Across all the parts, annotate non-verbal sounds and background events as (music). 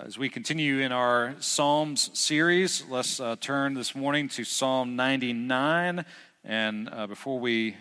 Uh, as we continue in our Psalms series, let's uh, turn this morning to Psalm 99. And uh, before we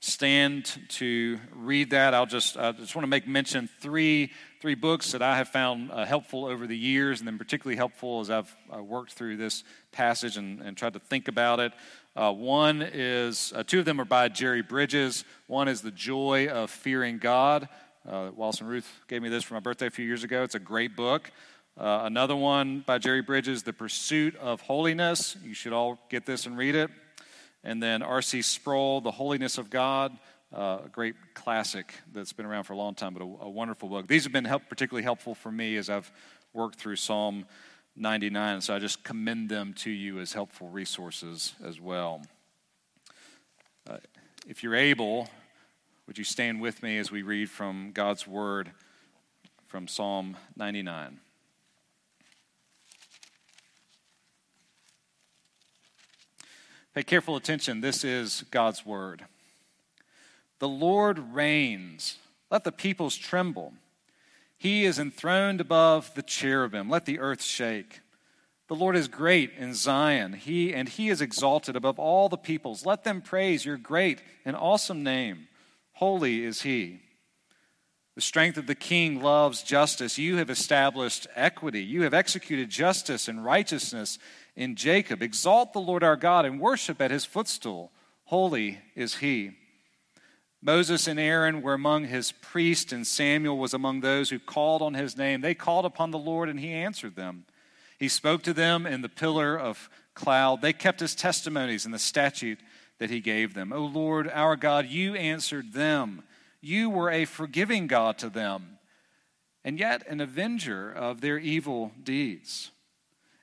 stand to read that, I'll just I just want to make mention three three books that I have found uh, helpful over the years, and then particularly helpful as I've uh, worked through this passage and, and tried to think about it. Uh, one is two of them are by Jerry Bridges. One is The Joy of Fearing God. Uh, Wallace and Ruth gave me this for my birthday a few years ago. It's a great book. Uh, another one by Jerry Bridges, The Pursuit of Holiness. You should all get this and read it. And then R.C. Sproul, The Holiness of God, uh, a great classic that's been around for a long time, but a, a wonderful book. These have been help, particularly helpful for me as I've worked through Psalm 99. So I just commend them to you as helpful resources as well. Uh, if you're able, would you stand with me as we read from God's Word from Psalm 99? Pay careful attention. This is God's Word. The Lord reigns. Let the peoples tremble. He is enthroned above the cherubim. Let the earth shake. The Lord is great in Zion. He and he is exalted above all the peoples. Let them praise your great and awesome name. Holy is he. The strength of the king loves justice. You have established equity. You have executed justice and righteousness in Jacob. Exalt the Lord our God and worship at his footstool. Holy is he. Moses and Aaron were among his priests, and Samuel was among those who called on his name. They called upon the Lord, and he answered them. He spoke to them in the pillar of cloud. They kept his testimonies and the statute that he gave them. O Lord, our God, you answered them. You were a forgiving God to them, and yet an avenger of their evil deeds.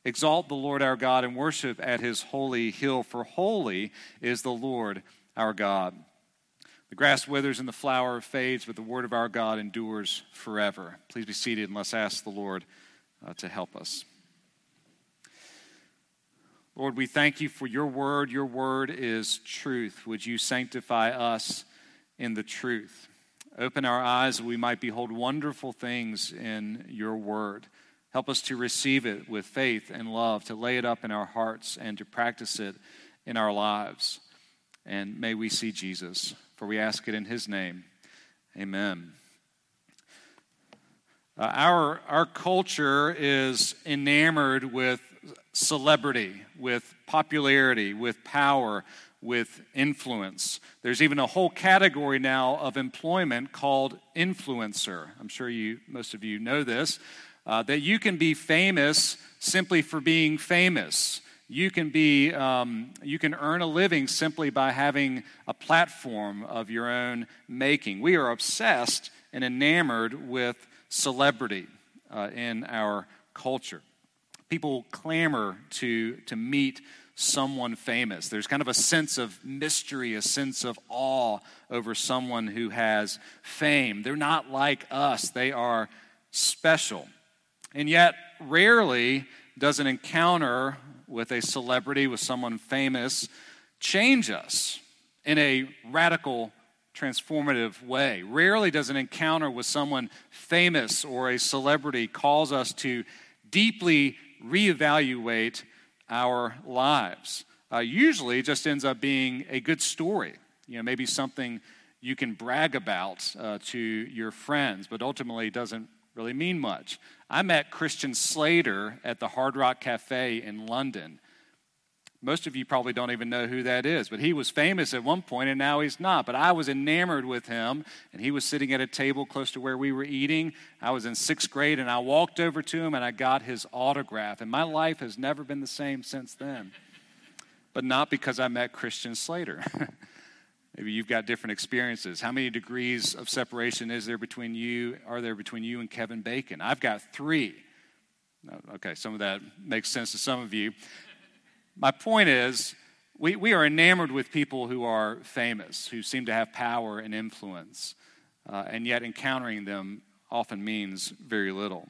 Exalt the Lord our God and worship at his holy hill, for holy is the Lord our God. The grass withers and the flower fades, but the word of our God endures forever. Please be seated and let's ask the Lord uh, to help us. Lord, we thank you for your word. Your word is truth. Would you sanctify us in the truth? Open our eyes that we might behold wonderful things in your word. Help us to receive it with faith and love, to lay it up in our hearts and to practice it in our lives. And may we see Jesus, for we ask it in his name. Amen. Uh, our, our culture is enamored with celebrity, with popularity, with power, with influence. There's even a whole category now of employment called influencer. I'm sure you, most of you know this. Uh, that you can be famous simply for being famous. You can be, um, you can earn a living simply by having a platform of your own making. We are obsessed and enamored with celebrity uh, in our culture people clamor to, to meet someone famous. There's kind of a sense of mystery, a sense of awe over someone who has fame. They're not like us, they are special. And yet, rarely does an encounter with a celebrity, with someone famous, change us in a radical, transformative way. Rarely does an encounter with someone famous or a celebrity cause us to deeply reevaluate our lives. Uh, usually, it just ends up being a good story. You know, maybe something you can brag about uh, to your friends, but ultimately doesn't really mean much. I met Christian Slater at the Hard Rock Cafe in London. Most of you probably don't even know who that is, but he was famous at one point and now he's not. But I was enamored with him, and he was sitting at a table close to where we were eating. I was in sixth grade, and I walked over to him and I got his autograph. And my life has never been the same since then. But not because I met Christian Slater. (laughs) Maybe you've got different experiences. How many degrees of separation is there between you, are there between you and Kevin Bacon? I've got three. Okay, some of that makes sense to some of you. My point is, we, we are enamored with people who are famous, who seem to have power and influence, uh, and yet encountering them often means very little.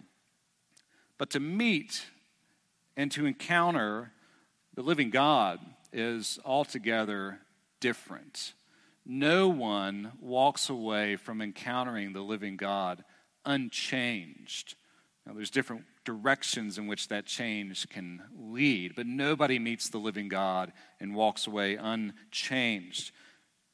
But to meet and to encounter the living God is altogether different. No one walks away from encountering the living God unchanged. Now, there's different directions in which that change can lead. But nobody meets the living God and walks away unchanged.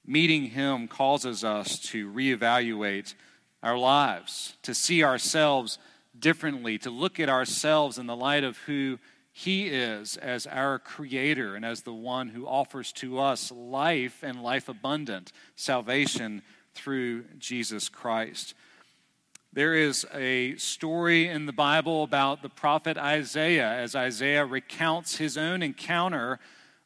Meeting Him causes us to reevaluate our lives, to see ourselves differently, to look at ourselves in the light of who He is as our Creator and as the one who offers to us life and life abundant, salvation through Jesus Christ. There is a story in the Bible about the prophet Isaiah as Isaiah recounts his own encounter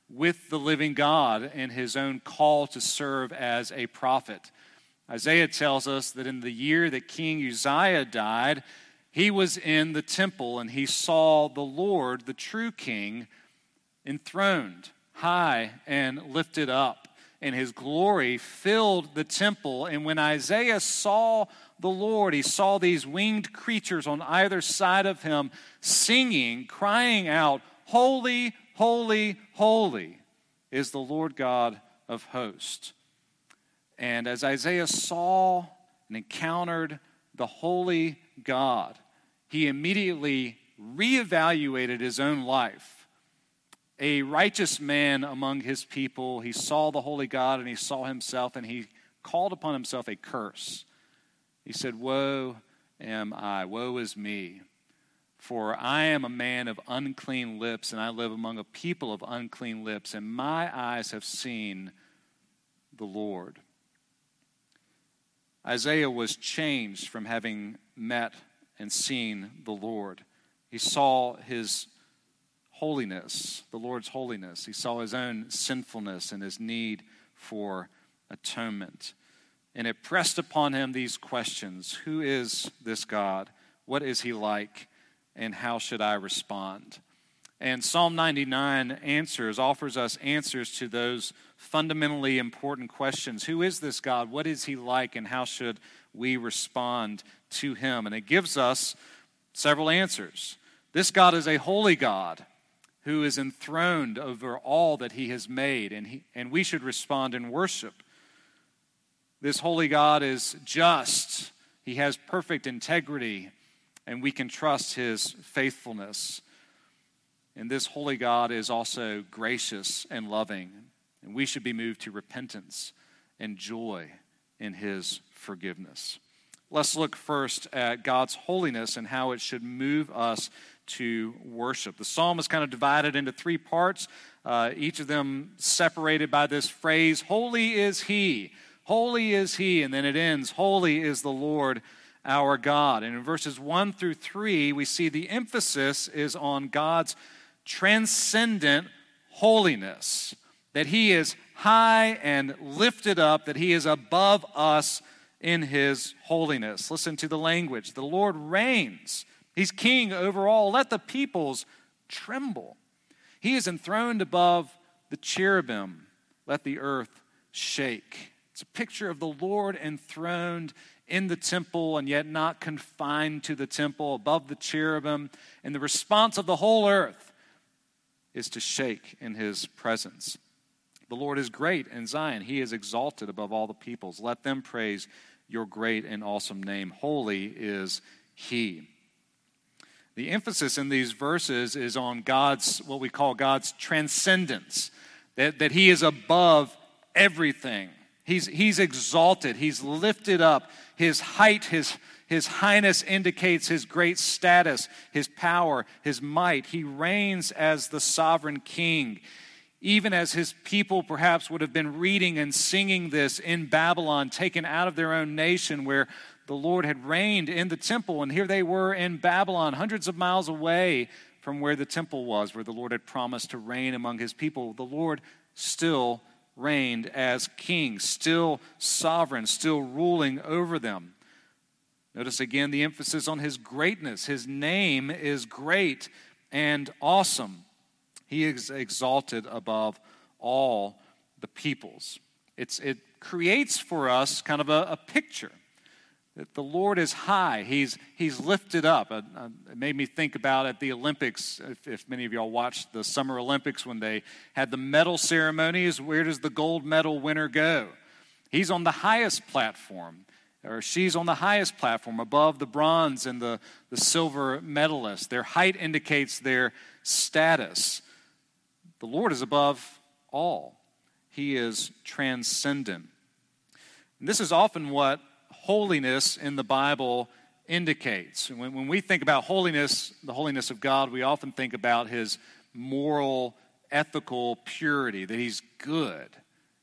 with the living God and his own call to serve as a prophet. Isaiah tells us that in the year that King Uzziah died, he was in the temple and he saw the Lord, the true king, enthroned, high and lifted up, and his glory filled the temple. And when Isaiah saw the Lord, he saw these winged creatures on either side of him singing, crying out, Holy, holy, holy is the Lord God of hosts. And as Isaiah saw and encountered the holy God, he immediately reevaluated his own life. A righteous man among his people, he saw the holy God and he saw himself and he called upon himself a curse. He said, Woe am I, woe is me, for I am a man of unclean lips and I live among a people of unclean lips, and my eyes have seen the Lord. Isaiah was changed from having met and seen the Lord. He saw his holiness, the Lord's holiness. He saw his own sinfulness and his need for atonement. And it pressed upon him these questions Who is this God? What is he like? And how should I respond? And Psalm 99 answers, offers us answers to those fundamentally important questions. Who is this God? What is he like? And how should we respond to him? And it gives us several answers. This God is a holy God who is enthroned over all that he has made, and, he, and we should respond in worship. This holy God is just, he has perfect integrity, and we can trust his faithfulness. And this holy God is also gracious and loving. And we should be moved to repentance and joy in his forgiveness. Let's look first at God's holiness and how it should move us to worship. The psalm is kind of divided into three parts, uh, each of them separated by this phrase Holy is He, holy is He, and then it ends Holy is the Lord our God. And in verses 1 through 3, we see the emphasis is on God's transcendent holiness, that He is high and lifted up, that He is above us in His holiness. Listen to the language. The Lord reigns, He's king over all. Let the peoples tremble. He is enthroned above the cherubim. Let the earth shake. It's a picture of the Lord enthroned in the temple and yet not confined to the temple, above the cherubim. And the response of the whole earth is to shake in his presence. The Lord is great in Zion. He is exalted above all the peoples. Let them praise your great and awesome name. Holy is he. The emphasis in these verses is on God's, what we call God's transcendence, that, that he is above everything. He's, he's exalted, he's lifted up. His height, his, his highness indicates his great status, his power, his might. He reigns as the sovereign king. Even as his people perhaps would have been reading and singing this in Babylon, taken out of their own nation where the Lord had reigned in the temple. And here they were in Babylon, hundreds of miles away from where the temple was, where the Lord had promised to reign among his people. The Lord still reigned as king, still sovereign, still ruling over them. Notice again the emphasis on his greatness. His name is great and awesome. He is exalted above all the peoples. It's, it creates for us kind of a, a picture that the Lord is high. He's, he's lifted up. Uh, uh, it made me think about at the Olympics, if, if many of y'all watched the Summer Olympics when they had the medal ceremonies, where does the gold medal winner go? He's on the highest platform. or she's on the highest platform above the bronze and the, the silver medalist. Their height indicates their status. The Lord is above all, He is transcendent. And this is often what holiness in the Bible indicates. When, when we think about holiness, the holiness of God, we often think about His moral, ethical purity, that He's good.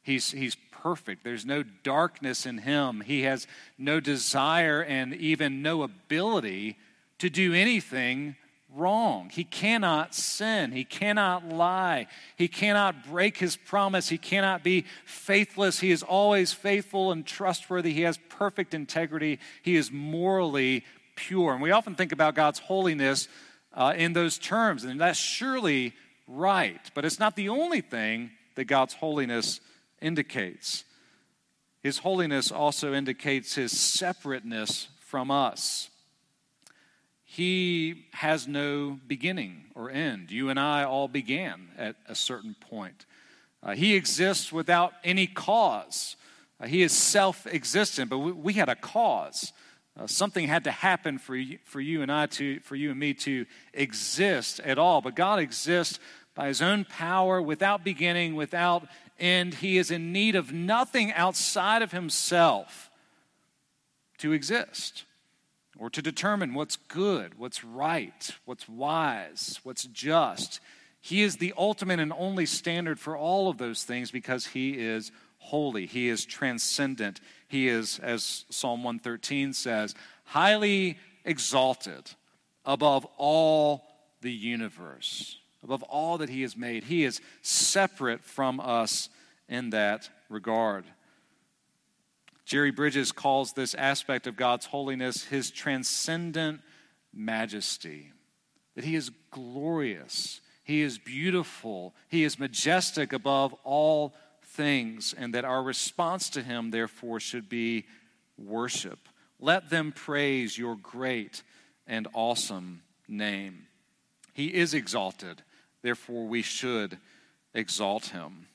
He's, he's perfect. There's no darkness in him. He has no desire and even no ability to do anything wrong. He cannot sin. He cannot lie. He cannot break his promise. He cannot be faithless. He is always faithful and trustworthy. He has perfect integrity. He is morally pure. And we often think about God's holiness uh, in those terms, and that's surely right. But it's not the only thing that God's holiness indicates. His holiness also indicates his separateness from us. He has no beginning or end. You and I all began at a certain point. Uh, he exists without any cause. Uh, he is self existent, but we, we, had a cause. Uh, something had to happen for you, for you and I to, for you and me to exist at all. But God exists by his own power, without beginning, without end. he is in need of nothing outside of himself to exist or to determine what's good, what's right, what's wise, what's just. He is the ultimate and only standard for all of those things because he is holy, he is transcendent, he is, as Psalm 113 says, highly exalted above all the universe above all that He has made. He is separate from us in that regard. Jerry Bridges calls this aspect of God's holiness His transcendent majesty, that He is glorious, He is beautiful, He is majestic above all things, and that our response to Him, therefore, should be worship. Let them praise your great and awesome name. He is exalted. Therefore, we should exalt him.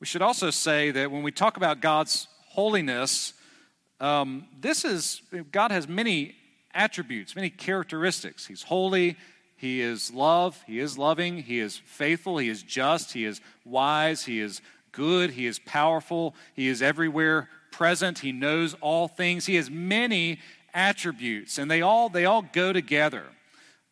We should also say that when we talk about God's holiness, um, this is, God has many attributes, many characteristics. He's holy, He is love, He is loving, He is faithful, He is just, He is wise, He is good, He is powerful, He is everywhere present, He knows all things. He has many attributes, and they all, they all go together.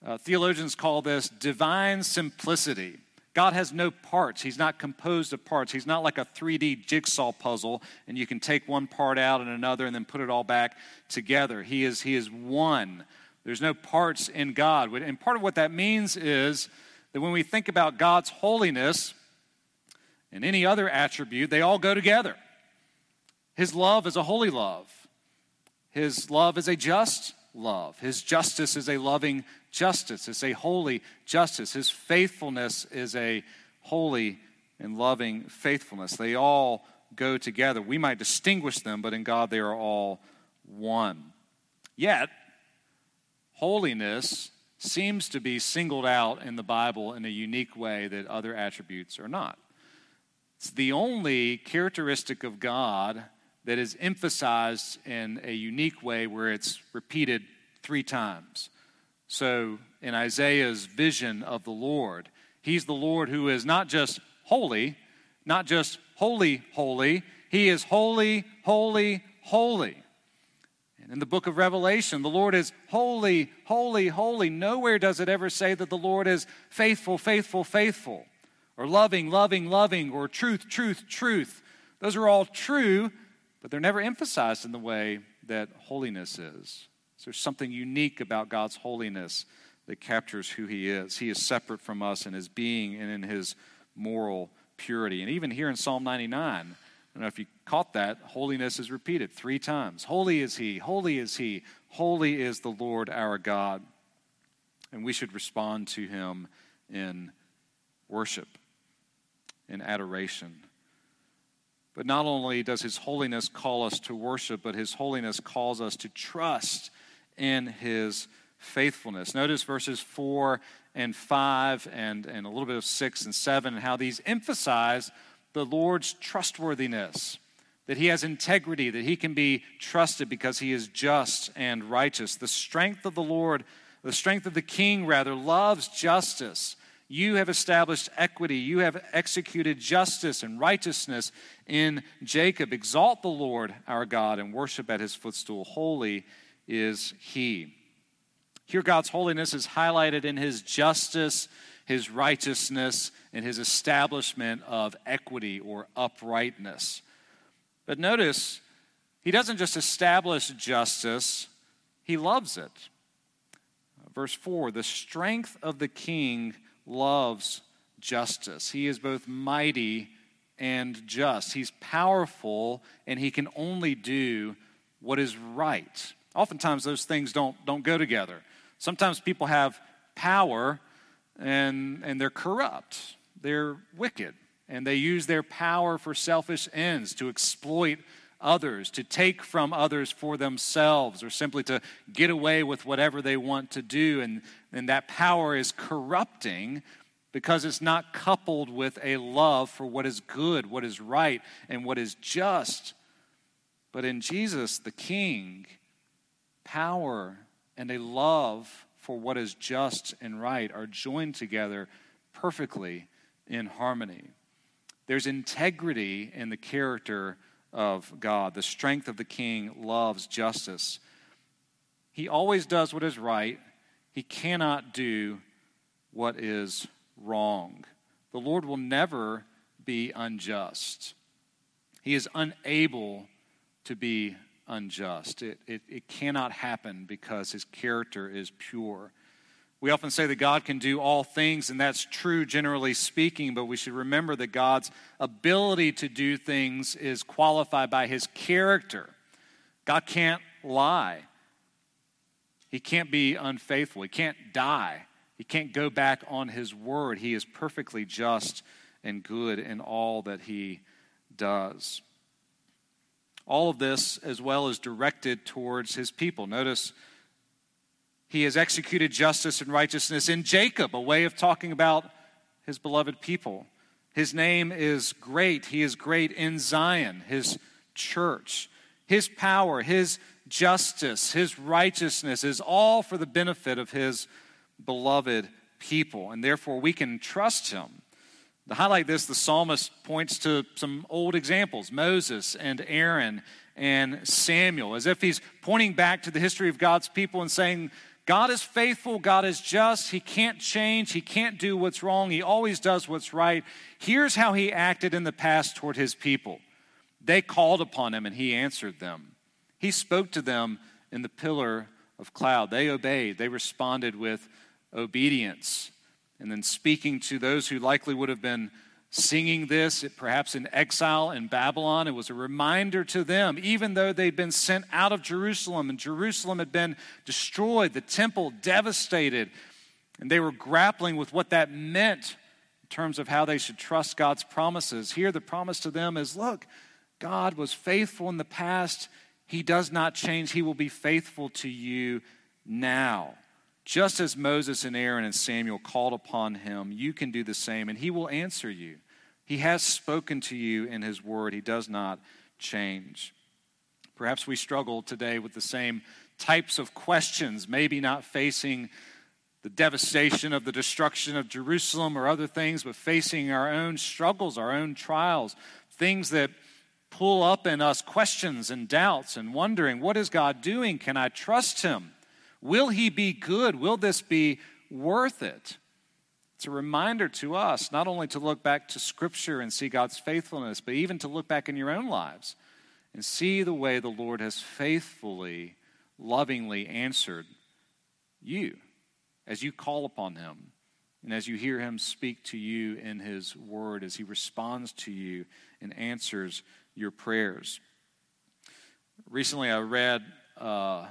Uh, theologians call this divine simplicity. God has no parts. He's not composed of parts. He's not like a 3D jigsaw puzzle and you can take one part out and another and then put it all back together. He is, he is one. There's no parts in God. And part of what that means is that when we think about God's holiness and any other attribute, they all go together. His love is a holy love, His love is a just love. His justice is a loving justice. is a holy justice. His faithfulness is a holy and loving faithfulness. They all go together. We might distinguish them, but in God they are all one. Yet, holiness seems to be singled out in the Bible in a unique way that other attributes are not. It's the only characteristic of God that is emphasized in a unique way where it's repeated three times. So, in Isaiah's vision of the Lord, he's the Lord who is not just holy, not just holy, holy, he is holy, holy, holy. And in the book of Revelation, the Lord is holy, holy, holy. Nowhere does it ever say that the Lord is faithful, faithful, faithful, or loving, loving, loving, or truth, truth, truth. Those are all true, but they're never emphasized in the way that holiness is. So there's something unique about God's holiness that captures who He is. He is separate from us in His being and in His moral purity. And even here in Psalm 99, I don't know if you caught that, holiness is repeated three times. Holy is He, holy is He, holy is the Lord our God. And we should respond to Him in worship, in adoration. But not only does His holiness call us to worship, but His holiness calls us to trust in His faithfulness. Notice verses 4 and 5 and, and a little bit of 6 and 7 and how these emphasize the Lord's trustworthiness, that he has integrity, that he can be trusted because he is just and righteous. The strength of the Lord, the strength of the king, rather, loves justice. You have established equity. You have executed justice and righteousness in Jacob. Exalt the Lord our God and worship at his footstool. Holy is he. Here, God's holiness is highlighted in his justice, his righteousness, and his establishment of equity or uprightness. But notice, he doesn't just establish justice, he loves it. Verse 4 The strength of the king loves justice. He is both mighty and just. He's powerful, and he can only do what is right. Oftentimes, those things don't, don't go together. Sometimes people have power and, and they're corrupt, they're wicked and they use their power for selfish ends to exploit others, to take from others for themselves, or simply to get away with whatever they want to do. And, and that power is corrupting because it's not coupled with a love for what is good, what is right, and what is just. But in Jesus, the King, power and a love for what is just and right are joined together perfectly in harmony. There's integrity in the character of God. The strength of the king loves justice. He always does what is right, he cannot do what is wrong. The Lord will never be unjust. He is unable to be unjust. It, it, it cannot happen because his character is pure. We often say that God can do all things, and that's true generally speaking, but we should remember that God's ability to do things is qualified by his character. God can't lie, he can't be unfaithful, he can't die, he can't go back on his word. He is perfectly just and good in all that he does. All of this, as well, is directed towards his people. Notice he has executed justice and righteousness in Jacob, a way of talking about his beloved people. His name is great. He is great in Zion, his church. His power, his justice, his righteousness is all for the benefit of his beloved people, and therefore we can trust him. To highlight this, the psalmist points to some old examples Moses and Aaron and Samuel, as if he's pointing back to the history of God's people and saying, God is faithful. God is just. He can't change. He can't do what's wrong. He always does what's right. Here's how he acted in the past toward his people they called upon him and he answered them. He spoke to them in the pillar of cloud. They obeyed, they responded with obedience. And then speaking to those who likely would have been singing this, perhaps in exile in Babylon. It was a reminder to them, even though they'd been sent out of Jerusalem and Jerusalem had been destroyed, the temple devastated, and they were grappling with what that meant in terms of how they should trust God's promises. Here, the promise to them is look, God was faithful in the past. He does not change. He will be faithful to you now. Just as Moses and Aaron and Samuel called upon him, you can do the same, and he will answer you. He has spoken to you in his word, he does not change. Perhaps we struggle today with the same types of questions, maybe not facing the devastation of the destruction of Jerusalem or other things, but facing our own struggles, our own trials, things that pull up in us questions and doubts and wondering, what is God doing? Can I trust him? Will he be good? Will this be worth it? It's a reminder to us not only to look back to Scripture and see God's faithfulness, but even to look back in your own lives and see the way the Lord has faithfully, lovingly answered you as you call upon Him and as you hear Him speak to you in His Word, as He responds to you and answers your prayers. Recently, I read. Uh,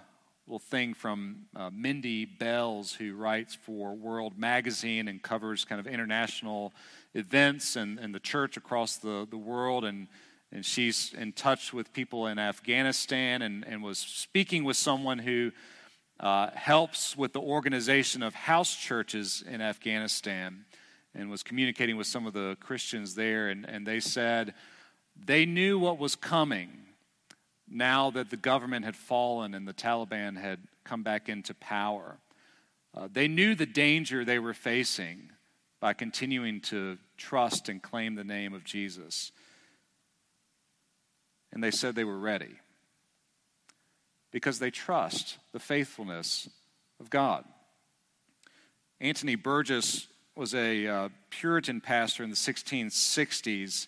little thing from uh, Mindy Belz, who writes for World Magazine and covers kind of international events and, and the church across the, the world. And, and she's in touch with people in Afghanistan and, and was speaking with someone who uh, helps with the organization of house churches in Afghanistan and was communicating with some of the Christians there. And, and they said, They knew what was coming now that the government had fallen and the Taliban had come back into power. Uh, they knew the danger they were facing by continuing to trust and claim the name of Jesus. And they said they were ready because they trust the faithfulness of God. Anthony Burgess was a uh, Puritan pastor in the 1660s,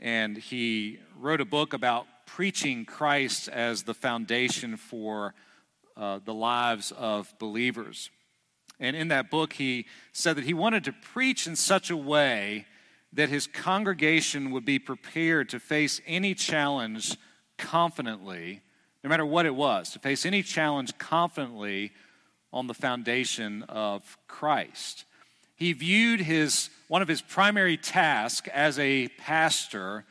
and he wrote a book about preaching Christ as the foundation for uh, the lives of believers. And in that book, he said that he wanted to preach in such a way that his congregation would be prepared to face any challenge confidently, no matter what it was, to face any challenge confidently on the foundation of Christ. He viewed his, one of his primary tasks as a pastor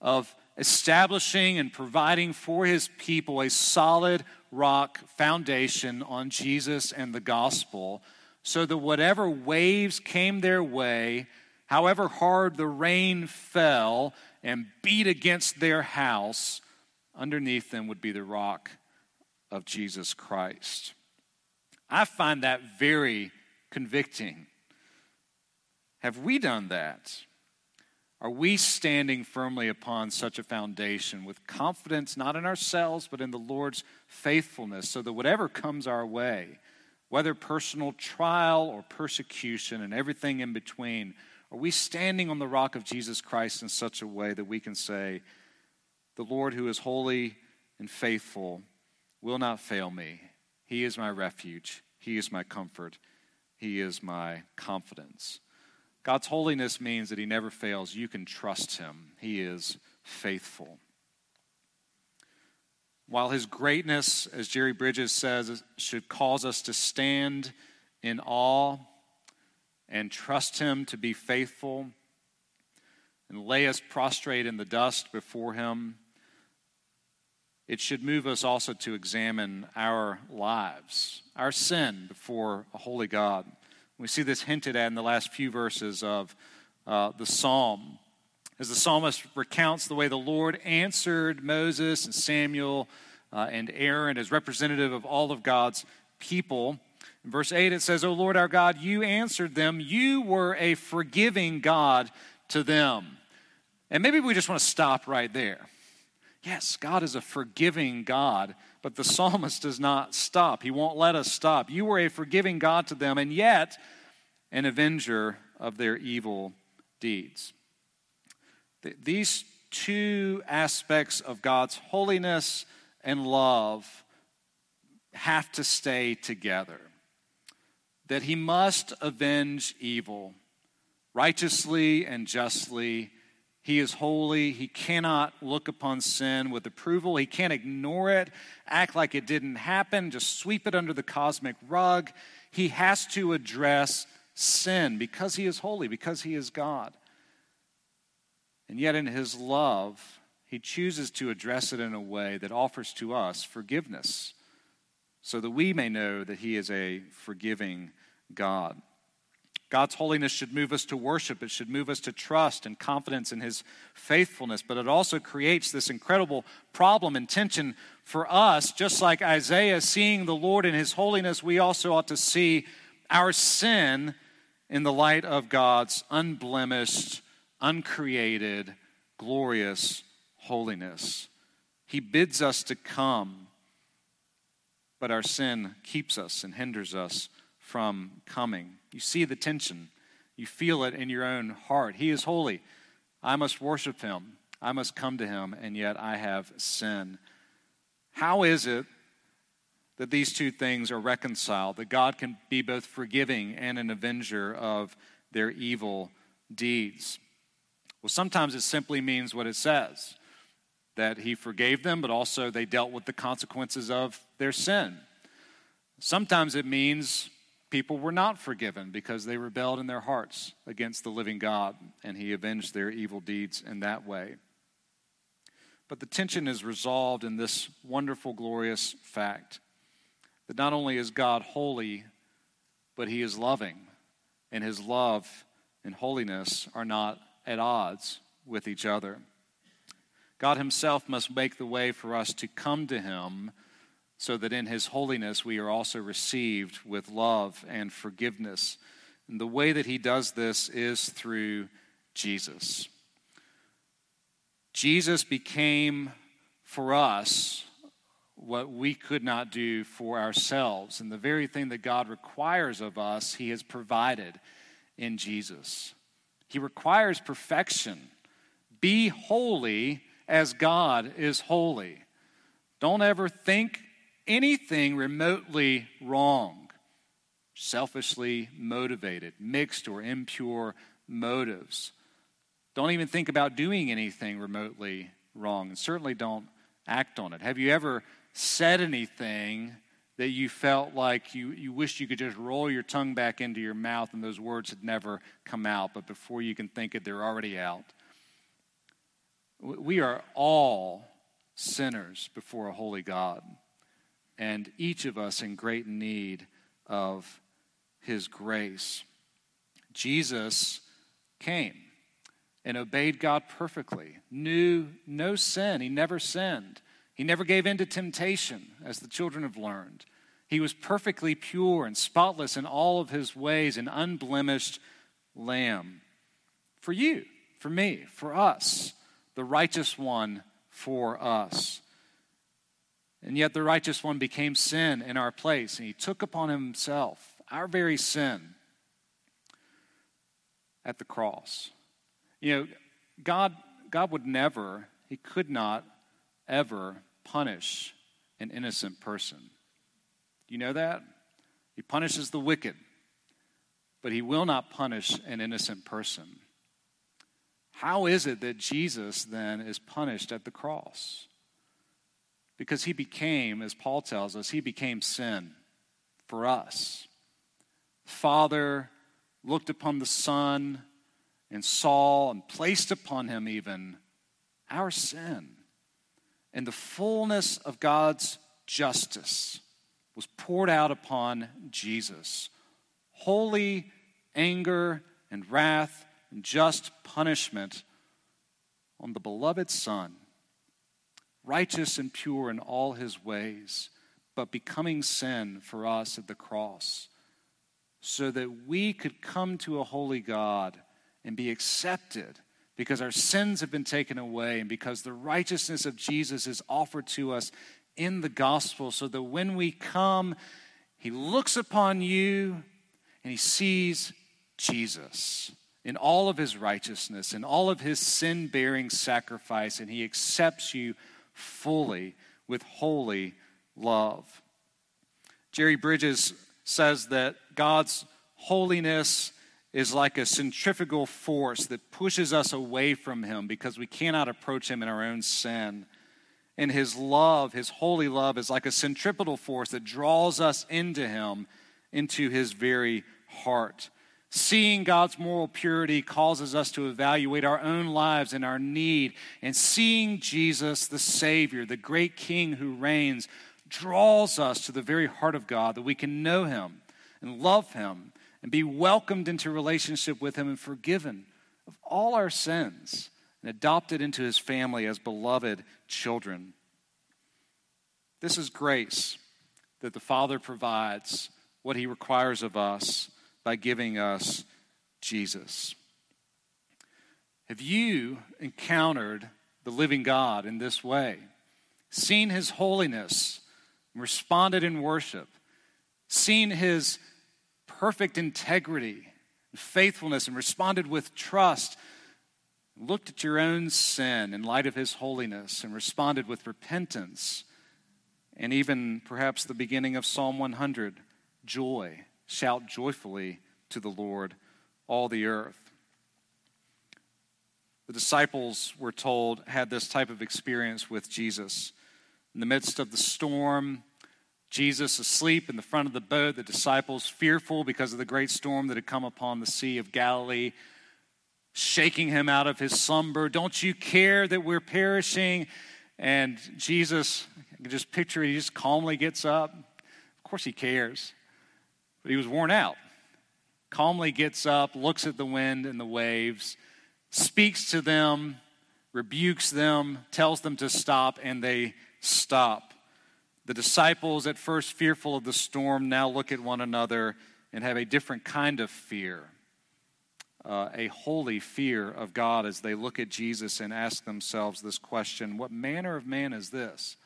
of establishing and providing for his people a solid rock foundation on Jesus and the gospel so that whatever waves came their way, however hard the rain fell and beat against their house, underneath them would be the rock of Jesus Christ. I find that very convicting. Have we done that? Are we standing firmly upon such a foundation with confidence not in ourselves, but in the Lord's faithfulness, so that whatever comes our way, whether personal trial or persecution and everything in between, are we standing on the rock of Jesus Christ in such a way that we can say, The Lord who is holy and faithful will not fail me? He is my refuge, He is my comfort, He is my confidence. God's holiness means that He never fails. You can trust Him, He is faithful. While His greatness, as Jerry Bridges says, should cause us to stand in awe and trust Him to be faithful and lay us prostrate in the dust before Him, it should move us also to examine our lives, our sin before a holy God. We see this hinted at in the last few verses of uh, the psalm. As the psalmist recounts the way the Lord answered Moses and Samuel uh, and Aaron as representative of all of God's people. In verse 8, it says, O Lord our God, you answered them. You were a forgiving God to them. And maybe we just want to stop right there. Yes, God is a forgiving God but the psalmist does not stop. He won't let us stop. You were a forgiving God to them, and yet an avenger of their evil deeds. These two aspects of God's holiness and love have to stay together. That he must avenge evil righteously and justly he is holy. He cannot look upon sin with approval. He can't ignore it, act like it didn't happen, just sweep it under the cosmic rug. He has to address sin because he is holy, because he is God. And yet, in his love, he chooses to address it in a way that offers to us forgiveness so that we may know that he is a forgiving God. God's holiness should move us to worship. It should move us to trust and confidence in His faithfulness. But it also creates this incredible problem and tension for us. Just like Isaiah seeing the Lord in His holiness, we also ought to see our sin in the light of God's unblemished, uncreated, glorious holiness. He bids us to come, but our sin keeps us and hinders us from coming. You see the tension, you feel it in your own heart. He is holy. I must worship him, I must come to him, and yet I have sin. How is it that these two things are reconciled? That God can be both forgiving and an avenger of their evil deeds? Well, sometimes it simply means what it says that he forgave them, but also they dealt with the consequences of their sin. Sometimes it means people were not forgiven because they rebelled in their hearts against the living God, and he avenged their evil deeds in that way. But the tension is resolved in this wonderful, glorious fact that not only is God holy, but he is loving, and his love and holiness are not at odds with each other. God Himself must make the way for us to come to Him so that in His holiness we are also received with love and forgiveness. And the way that He does this is through Jesus. Jesus became for us what we could not do for ourselves. And the very thing that God requires of us, He has provided in Jesus. He requires perfection. Be holy as God is holy. Don't ever think anything remotely wrong, selfishly motivated, mixed or impure motives. Don't even think about doing anything remotely wrong, and certainly don't act on it. Have you ever said anything that you felt like you, you wished you could just roll your tongue back into your mouth and those words had never come out, but before you can think it, they're already out? We are all sinners before a holy God, and each of us in great need of His grace. Jesus came and obeyed God perfectly, knew no sin, he never sinned. He never gave in to temptation, as the children have learned. He was perfectly pure and spotless in all of his ways, an unblemished lamb. For you, for me, for us, the righteous one for us. And yet the righteous one became sin in our place, and he took upon himself our very sin at the cross. You know, God, God would never, he could not ever punish an innocent person. You know that? He punishes the wicked, but he will not punish an innocent person. How is it that Jesus then is punished at the cross? Because he became, as Paul tells us, he became sin for us. Father looked upon the Son and saw and placed upon him even our sin. And the fullness of God's justice was poured out upon Jesus. Holy anger and wrath and just punishment on the beloved Son, righteous and pure in all his ways, but becoming sin for us at the cross, so that we could come to a holy God and be accepted because our sins have been taken away and because the righteousness of Jesus is offered to us in the gospel, so that when we come, He looks upon you and He sees Jesus in all of His righteousness, in all of His sin bearing sacrifice, and He accepts you fully with holy love. Jerry Bridges says that God's holiness is like a centrifugal force that pushes us away from Him because we cannot approach Him in our own sin. And His love, His holy love, is like a centripetal force that draws us into Him, into His very heart. Seeing God's moral purity causes us to evaluate our own lives and our need. And seeing Jesus, the Savior, the great King who reigns, draws us to the very heart of God that we can know Him and love Him and be welcomed into relationship with Him and forgiven of all our sins and adopted into His family as beloved children. This is grace that the Father provides what He requires of us by giving us Jesus. Have you encountered the living God in this way? Seen His holiness, responded in worship, seen His perfect integrity and faithfulness and responded with trust, looked at your own sin in light of his holiness and responded with repentance, and even perhaps the beginning of Psalm 100 joy. Shout joyfully to the Lord, all the earth. The disciples, were told, had this type of experience with Jesus. In the midst of the storm, Jesus asleep in the front of the boat, the disciples fearful because of the great storm that had come upon the Sea of Galilee, shaking him out of his slumber. Don't you care that we're perishing? And Jesus, I can just picture it, he just calmly gets up. Of course, he cares, but he was worn out. Calmly gets up, looks at the wind and the waves, speaks to them, rebukes them, tells them to stop, and they stop. The disciples, at first fearful of the storm, now look at one another and have a different kind of fear, uh, a holy fear of God as they look at Jesus and ask themselves this question What manner of man is this?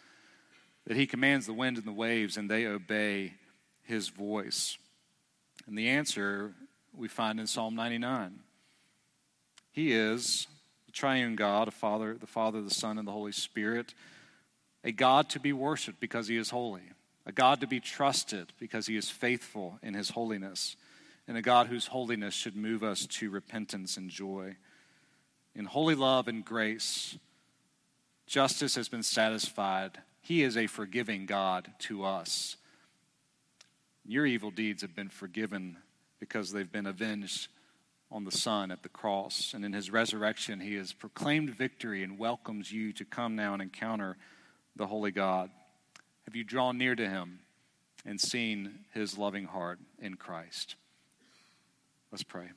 That he commands the wind and the waves and they obey his voice. And the answer we find in Psalm 99. He is the triune God, a Father, the Father, the Son, and the Holy Spirit, a God to be worshiped because he is holy, a God to be trusted because he is faithful in his holiness, and a God whose holiness should move us to repentance and joy. In holy love and grace, justice has been satisfied. He is a forgiving God to us. Your evil deeds have been forgiven because they've been avenged on the Son at the cross. And in his resurrection, he has proclaimed victory and welcomes you to come now and encounter the Holy God. Have you drawn near to him and seen his loving heart in Christ? Let's pray.